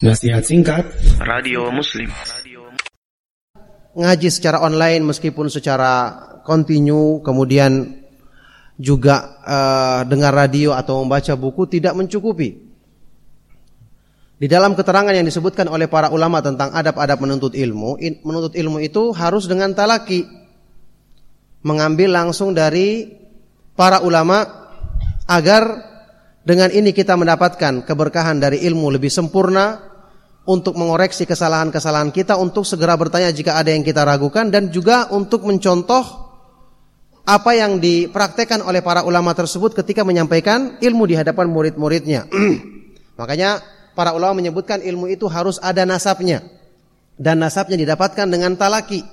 Nasihat singkat Radio Muslim. ngaji secara online meskipun secara kontinu kemudian juga eh, dengar radio atau membaca buku tidak mencukupi. Di dalam keterangan yang disebutkan oleh para ulama tentang adab-adab menuntut ilmu, in- menuntut ilmu itu harus dengan talaki. Mengambil langsung dari para ulama agar dengan ini kita mendapatkan keberkahan dari ilmu lebih sempurna untuk mengoreksi kesalahan-kesalahan kita untuk segera bertanya jika ada yang kita ragukan dan juga untuk mencontoh apa yang dipraktekkan oleh para ulama tersebut ketika menyampaikan ilmu di hadapan murid-muridnya. Makanya para ulama menyebutkan ilmu itu harus ada nasabnya dan nasabnya didapatkan dengan talaki.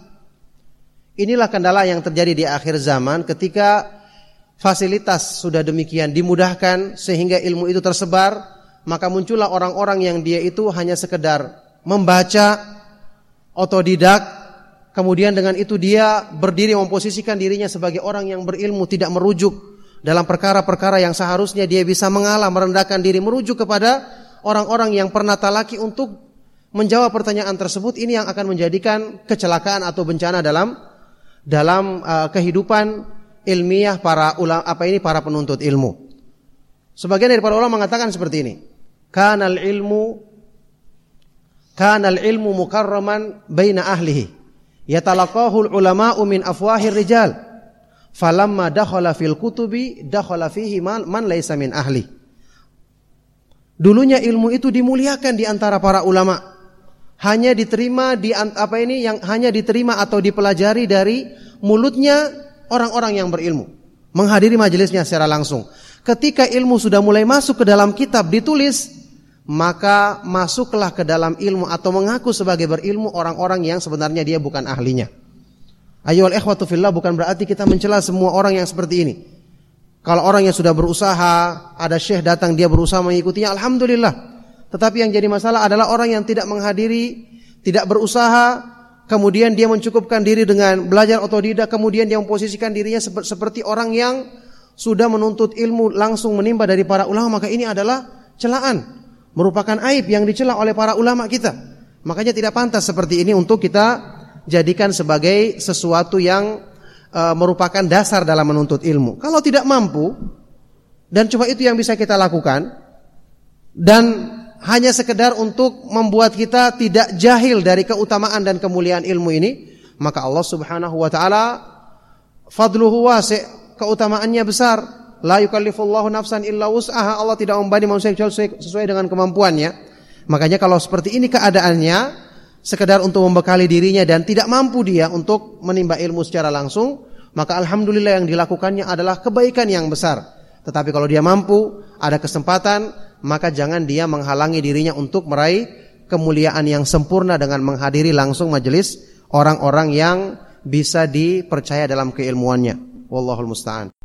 Inilah kendala yang terjadi di akhir zaman ketika fasilitas sudah demikian dimudahkan sehingga ilmu itu tersebar, maka muncullah orang-orang yang dia itu hanya sekedar membaca otodidak, kemudian dengan itu dia berdiri memposisikan dirinya sebagai orang yang berilmu, tidak merujuk dalam perkara-perkara yang seharusnya dia bisa mengalah, merendahkan diri, merujuk kepada orang-orang yang pernah talaki untuk menjawab pertanyaan tersebut ini yang akan menjadikan kecelakaan atau bencana dalam dalam uh, kehidupan ilmiah para ulama apa ini para penuntut ilmu. Sebagian dari para ulama mengatakan seperti ini. Kanal ilmu kanal ilmu mukarraman baina ahlihi. Yatalaqahu ulama'u min afwahir rijal. Falamma dakhala fil kutubi dakhala fihi man, man laysa min ahli. Dulunya ilmu itu dimuliakan di antara para ulama. Hanya diterima di apa ini yang hanya diterima atau dipelajari dari mulutnya orang-orang yang berilmu. Menghadiri majelisnya secara langsung. Ketika ilmu sudah mulai masuk ke dalam kitab ditulis, maka masuklah ke dalam ilmu atau mengaku sebagai berilmu orang-orang yang sebenarnya dia bukan ahlinya. Ayo ikhwatu fillah bukan berarti kita mencela semua orang yang seperti ini. Kalau orang yang sudah berusaha, ada syekh datang dia berusaha mengikutinya, alhamdulillah. Tetapi yang jadi masalah adalah orang yang tidak menghadiri, tidak berusaha, kemudian dia mencukupkan diri dengan belajar otodidak, kemudian dia memposisikan dirinya seperti orang yang sudah menuntut ilmu langsung menimba dari para ulama, maka ini adalah celaan, merupakan aib yang dicela oleh para ulama kita. Makanya tidak pantas seperti ini untuk kita jadikan sebagai sesuatu yang uh, merupakan dasar dalam menuntut ilmu. Kalau tidak mampu dan cuma itu yang bisa kita lakukan dan hanya sekedar untuk membuat kita tidak jahil dari keutamaan dan kemuliaan ilmu ini, maka Allah Subhanahu wa taala fadluhu wasi' keutamaannya besar. La yukallifullahu nafsan illa wus'aha. Allah tidak membebani manusia sesuai, sesuai dengan kemampuannya. Makanya kalau seperti ini keadaannya, sekedar untuk membekali dirinya dan tidak mampu dia untuk menimba ilmu secara langsung, maka alhamdulillah yang dilakukannya adalah kebaikan yang besar. Tetapi kalau dia mampu, ada kesempatan, maka jangan dia menghalangi dirinya untuk meraih kemuliaan yang sempurna dengan menghadiri langsung majelis orang-orang yang bisa dipercaya dalam keilmuannya. Wallahul musta'an.